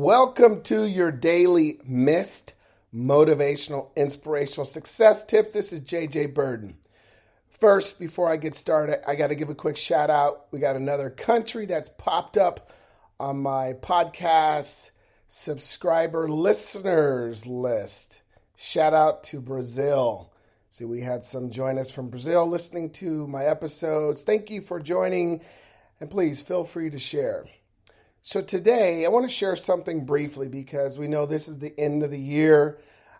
Welcome to your daily missed motivational, inspirational success tip. This is JJ Burden. First, before I get started, I got to give a quick shout out. We got another country that's popped up on my podcast subscriber listeners list. Shout out to Brazil. See, we had some join us from Brazil listening to my episodes. Thank you for joining, and please feel free to share. So, today I want to share something briefly because we know this is the end of the year.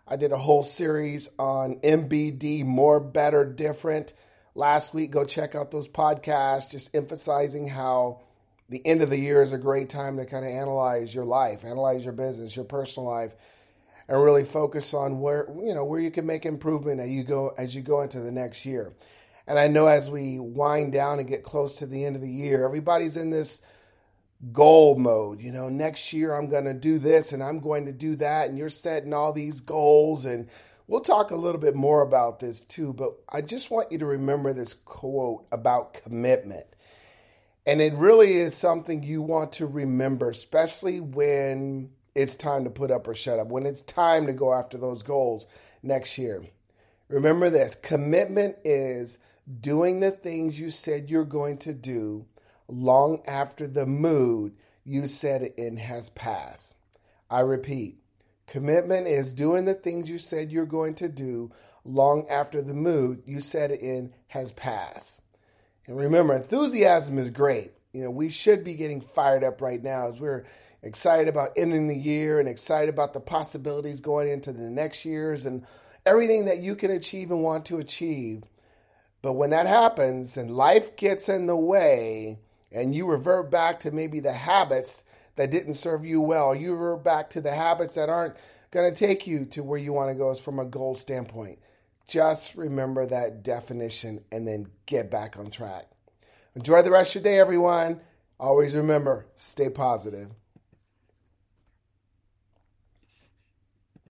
I did a whole series on MBD, more, better, different. Last week, go check out those podcasts, just emphasizing how the end of the year is a great time to kind of analyze your life, analyze your business, your personal life, and really focus on where you know where you can make improvement as you go as you go into the next year. And I know as we wind down and get close to the end of the year, everybody's in this goal mode. You know, next year I'm going to do this and I'm going to do that. And you're setting all these goals. And we'll talk a little bit more about this too. But I just want you to remember this quote about commitment. And it really is something you want to remember, especially when it's time to put up or shut up, when it's time to go after those goals next year. Remember this commitment is doing the things you said you're going to do long after the mood you set it in has passed. I repeat, commitment is doing the things you said you're going to do long after the mood you set it in has passed. And remember, enthusiasm is great. You know, we should be getting fired up right now as we're excited about ending the year and excited about the possibilities going into the next years and everything that you can achieve and want to achieve. But when that happens and life gets in the way, and you revert back to maybe the habits that didn't serve you well. You revert back to the habits that aren't going to take you to where you want to go from a goal standpoint. Just remember that definition and then get back on track. Enjoy the rest of your day, everyone. Always remember, stay positive.